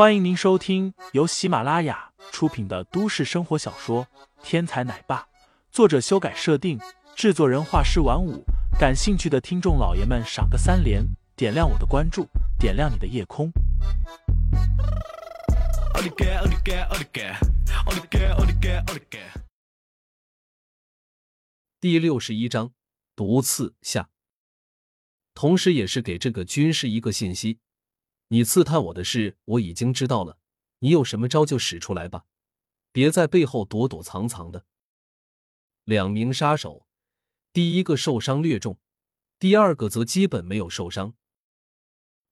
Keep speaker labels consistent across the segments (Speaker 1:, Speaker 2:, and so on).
Speaker 1: 欢迎您收听由喜马拉雅出品的都市生活小说《天才奶爸》，作者修改设定，制作人画师晚舞。感兴趣的听众老爷们，赏个三连，点亮我的关注，点亮你的夜空。
Speaker 2: 第六十一章毒刺下，同时也是给这个军师一个信息：你刺探我的事，我已经知道了。你有什么招就使出来吧，别在背后躲躲藏藏的。两名杀手，第一个受伤略重，第二个则基本没有受伤。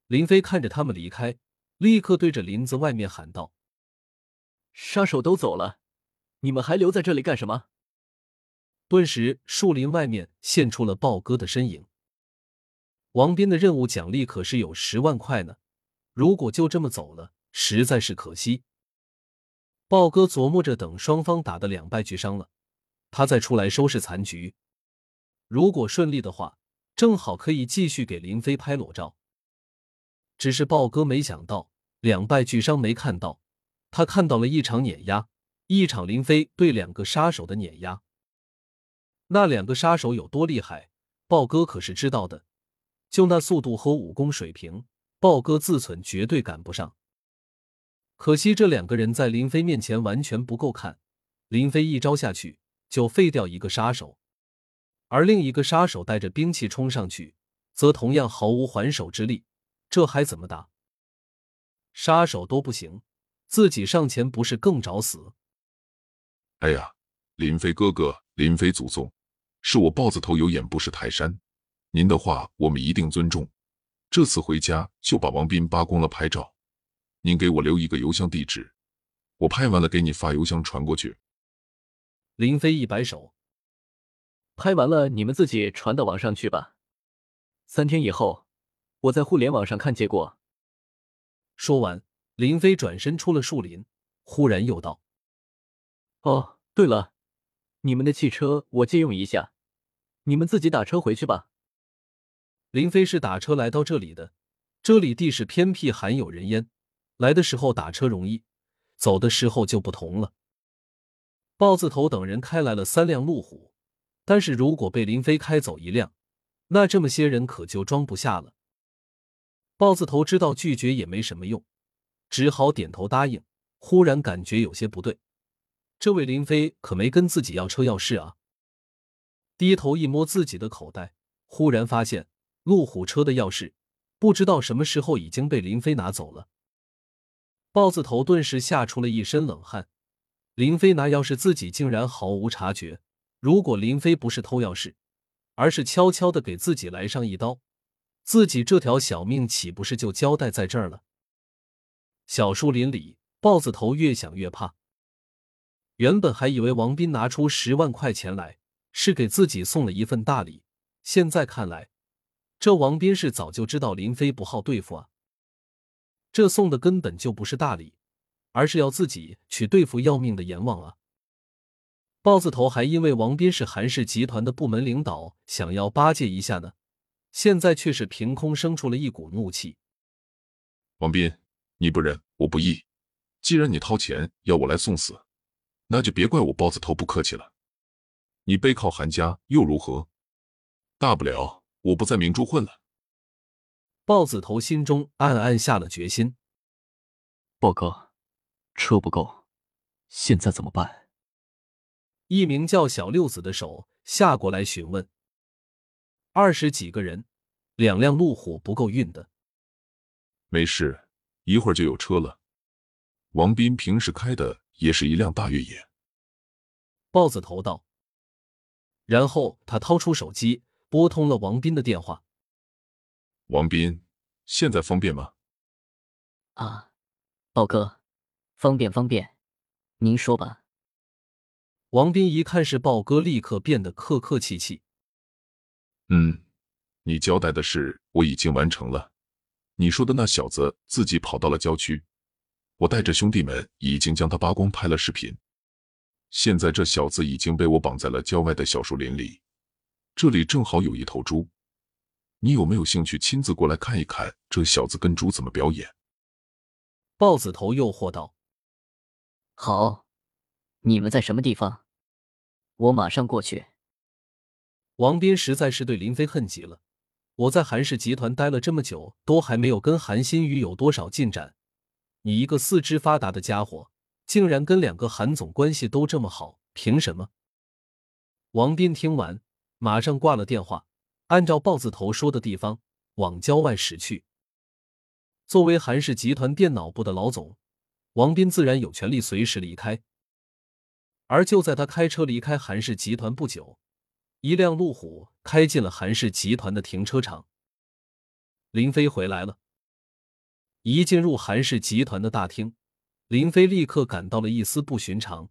Speaker 2: 林飞看着他们离开，立刻对着林子外面喊道：“
Speaker 3: 杀手都走了，你们还留在这里干什么？”
Speaker 2: 顿时，树林外面现出了豹哥的身影。王斌的任务奖励可是有十万块呢，如果就这么走了，实在是可惜。豹哥琢磨着，等双方打得两败俱伤了，他再出来收拾残局。如果顺利的话，正好可以继续给林飞拍裸照。只是豹哥没想到，两败俱伤没看到，他看到了一场碾压，一场林飞对两个杀手的碾压。那两个杀手有多厉害，豹哥可是知道的。就那速度和武功水平，豹哥自忖绝对赶不上。可惜这两个人在林飞面前完全不够看，林飞一招下去就废掉一个杀手，而另一个杀手带着兵器冲上去，则同样毫无还手之力。这还怎么打？杀手都不行，自己上前不是更找死？
Speaker 4: 哎呀，林飞哥哥，林飞祖宗！是我豹子头有眼不识泰山，您的话我们一定尊重。这次回家就把王斌扒光了拍照，您给我留一个邮箱地址，我拍完了给你发邮箱传过去。
Speaker 2: 林飞一摆手，
Speaker 3: 拍完了你们自己传到网上去吧，三天以后我在互联网上看结果。
Speaker 2: 说完，林飞转身出了树林，忽然又道：“
Speaker 3: 哦，对了。”你们的汽车我借用一下，你们自己打车回去吧。
Speaker 2: 林飞是打车来到这里的，这里地势偏僻，罕有人烟，来的时候打车容易，走的时候就不同了。豹子头等人开来了三辆路虎，但是如果被林飞开走一辆，那这么些人可就装不下了。豹子头知道拒绝也没什么用，只好点头答应。忽然感觉有些不对。这位林飞可没跟自己要车钥匙啊！低头一摸自己的口袋，忽然发现路虎车的钥匙不知道什么时候已经被林飞拿走了。豹子头顿时吓出了一身冷汗。林飞拿钥匙，自己竟然毫无察觉。如果林飞不是偷钥匙，而是悄悄的给自己来上一刀，自己这条小命岂不是就交代在这儿了？小树林里，豹子头越想越怕。原本还以为王斌拿出十万块钱来是给自己送了一份大礼，现在看来，这王斌是早就知道林飞不好对付啊。这送的根本就不是大礼，而是要自己去对付要命的阎王啊！豹子头还因为王斌是韩氏集团的部门领导，想要巴结一下呢，现在却是凭空生出了一股怒气。
Speaker 4: 王斌，你不仁，我不义。既然你掏钱要我来送死。那就别怪我豹子头不客气了。你背靠韩家又如何？大不了我不在明珠混了。
Speaker 2: 豹子头心中暗暗下了决心。
Speaker 3: 豹哥，车不够，现在怎么办？
Speaker 2: 一名叫小六子的手下过来询问。二十几个人，两辆路虎不够运的。
Speaker 4: 没事，一会儿就有车了。王斌平时开的。也是一辆大越野。
Speaker 2: 豹子头道。然后他掏出手机，拨通了王斌的电话。
Speaker 4: 王斌，现在方便吗？
Speaker 5: 啊，豹哥，方便方便，您说吧。
Speaker 2: 王斌一看是豹哥，立刻变得客客气气。
Speaker 4: 嗯，你交代的事我已经完成了。你说的那小子自己跑到了郊区。我带着兄弟们已经将他扒光，拍了视频。现在这小子已经被我绑在了郊外的小树林里，这里正好有一头猪。你有没有兴趣亲自过来看一看这小子跟猪怎么表演？
Speaker 2: 豹子头诱惑道：“
Speaker 5: 好，你们在什么地方？我马上过去。”
Speaker 2: 王斌实在是对林飞恨极了。我在韩氏集团待了这么久，都还没有跟韩新宇有多少进展。你一个四肢发达的家伙，竟然跟两个韩总关系都这么好，凭什么？王斌听完，马上挂了电话，按照豹子头说的地方往郊外驶去。作为韩氏集团电脑部的老总，王斌自然有权利随时离开。而就在他开车离开韩氏集团不久，一辆路虎开进了韩氏集团的停车场。林飞回来了。一进入韩氏集团的大厅，林飞立刻感到了一丝不寻常。